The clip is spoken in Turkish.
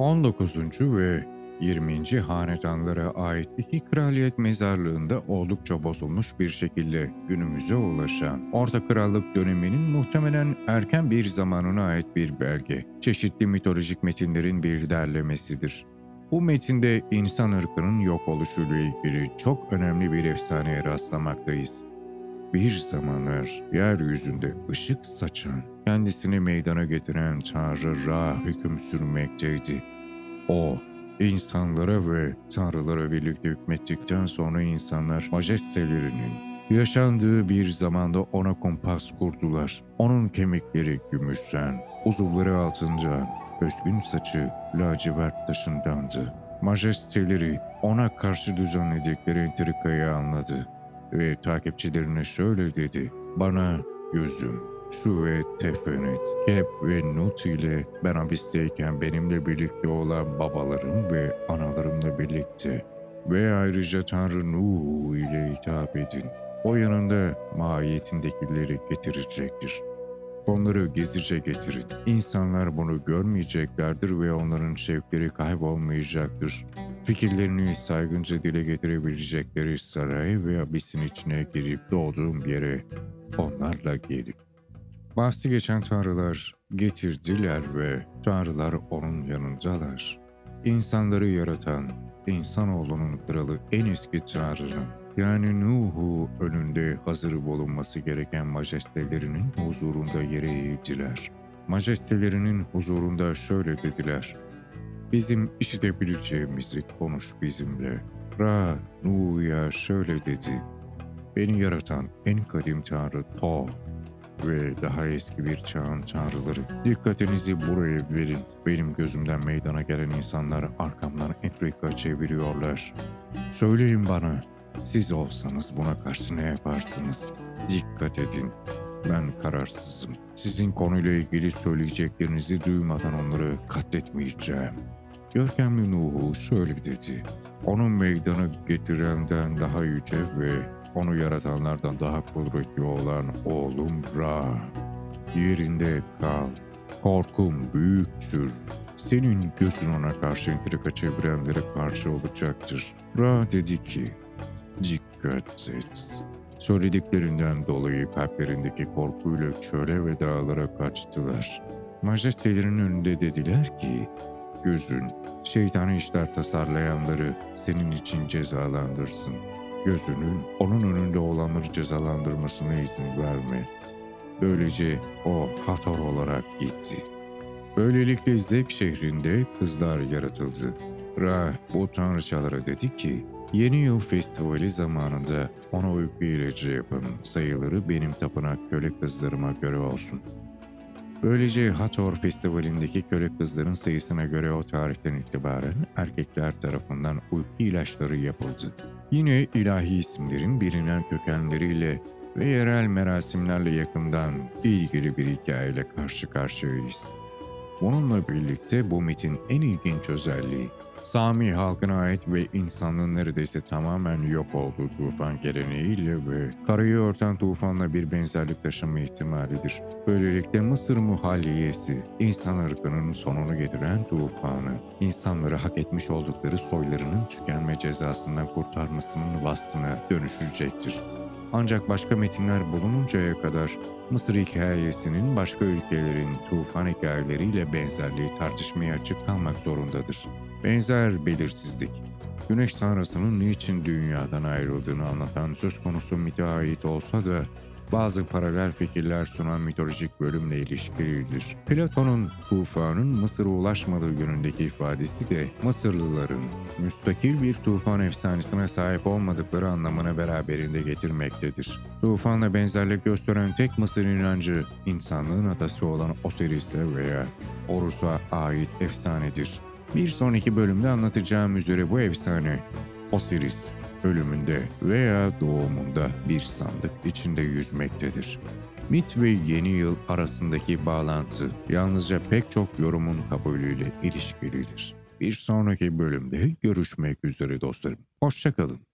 19. ve 20. hanedanlara ait iki kraliyet mezarlığında oldukça bozulmuş bir şekilde günümüze ulaşan Orta Krallık döneminin muhtemelen erken bir zamanına ait bir belge, çeşitli mitolojik metinlerin bir derlemesidir. Bu metinde insan ırkının yok oluşuyla ilgili çok önemli bir efsaneye rastlamaktayız. Bir zamanlar yeryüzünde ışık saçan, kendisini meydana getiren Tanrı Ra hüküm sürmekteydi. O, insanlara ve tanrılara birlikte hükmettikten sonra insanlar majestelerinin yaşandığı bir zamanda ona kompas kurdular. Onun kemikleri gümüşten, uzuvları altından, özgün saçı lacivert taşındandı. Majesteleri ona karşı düzenledikleri entrikayı anladı ve takipçilerine şöyle dedi. Bana gözüm, şu ve Tefenet, Kep ve Nut ile ben hapisteyken benimle birlikte olan babalarım ve analarımla birlikte ve ayrıca Tanrı Nuh ile hitap edin. O yanında mahiyetindekileri getirecektir. Onları gizlice getirin. İnsanlar bunu görmeyeceklerdir ve onların şevkleri kaybolmayacaktır. Fikirlerini saygınca dile getirebilecekleri saray ve habisin içine girip doğduğum yere onlarla gelin. Bahsi geçen tanrılar getirdiler ve tanrılar onun yanındalar. İnsanları yaratan, insanoğlunun kralı en eski tanrının, yani Nuh'u önünde hazır bulunması gereken majestelerinin huzurunda yere eğildiler. Majestelerinin huzurunda şöyle dediler. Bizim işitebileceğimizi konuş bizimle. Ra, Nuh'ya şöyle dedi. Beni yaratan en kadim tanrı Thoth ve daha eski bir çağın tanrıları. Dikkatinizi buraya verin. Benim gözümden meydana gelen insanlar arkamdan entrika çeviriyorlar. Söyleyin bana, siz olsanız buna karşı ne yaparsınız? Dikkat edin. Ben kararsızım. Sizin konuyla ilgili söyleyeceklerinizi duymadan onları katletmeyeceğim. Görkemli Nuh'u şöyle dedi. Onun meydana getirenden daha yüce ve onu yaratanlardan daha kudretli olan oğlum Ra. Yerinde kal. Korkum büyüktür. Senin gözün ona karşı entrika çevirenlere karşı olacaktır. Ra dedi ki, dikkat et. Söylediklerinden dolayı kalplerindeki korkuyla çöle ve dağlara kaçtılar. Majestelerinin önünde dediler ki, gözün şeytani işler tasarlayanları senin için cezalandırsın. Gözünün onun önünde olanları cezalandırmasına izin verme. Böylece o Hator olarak gitti. Böylelikle Zevk şehrinde kızlar yaratıldı. Ra bu tanrıçalara dedi ki, Yeni Yıl Festivali zamanında ona uyku ilacı yapın, sayıları benim tapınak köle kızlarıma göre olsun. Böylece Hathor Festivali'ndeki köle kızların sayısına göre o tarihten itibaren erkekler tarafından uyku ilaçları yapıldı. Yine ilahi isimlerin bilinen kökenleriyle ve yerel merasimlerle yakından ilgili bir hikayeyle karşı karşıyayız. Bununla birlikte bu metin en ilginç özelliği, Sami halkına ait ve insanlığın neredeyse tamamen yok olduğu tufan geleneğiyle ve karayı örten tufanla bir benzerlik taşıma ihtimalidir. Böylelikle Mısır muhalliyesi, insan ırkının sonunu getiren tufanı, insanları hak etmiş oldukları soylarının tükenme cezasından kurtarmasının vasfına dönüşecektir. Ancak başka metinler bulununcaya kadar Mısır hikayesinin başka ülkelerin tufan hikayeleriyle benzerliği tartışmaya açık kalmak zorundadır. Benzer belirsizlik, Güneş tanrısının niçin dünyadan ayrıldığını anlatan söz konusu mite ait olsa da bazı paralel fikirler sunan mitolojik bölümle ilişkilidir. Platon'un tufanın Mısır'a ulaşmadığı yönündeki ifadesi de Mısırlıların müstakil bir tufan efsanesine sahip olmadıkları anlamına beraberinde getirmektedir. Tufanla benzerlik gösteren tek Mısır inancı insanlığın atası olan Osiris'e veya Horus'a ait efsanedir. Bir sonraki bölümde anlatacağım üzere bu efsane Osiris ölümünde veya doğumunda bir sandık içinde yüzmektedir. Mit ve yeni yıl arasındaki bağlantı yalnızca pek çok yorumun kabulüyle ilişkilidir. Bir sonraki bölümde görüşmek üzere dostlarım. Hoşçakalın.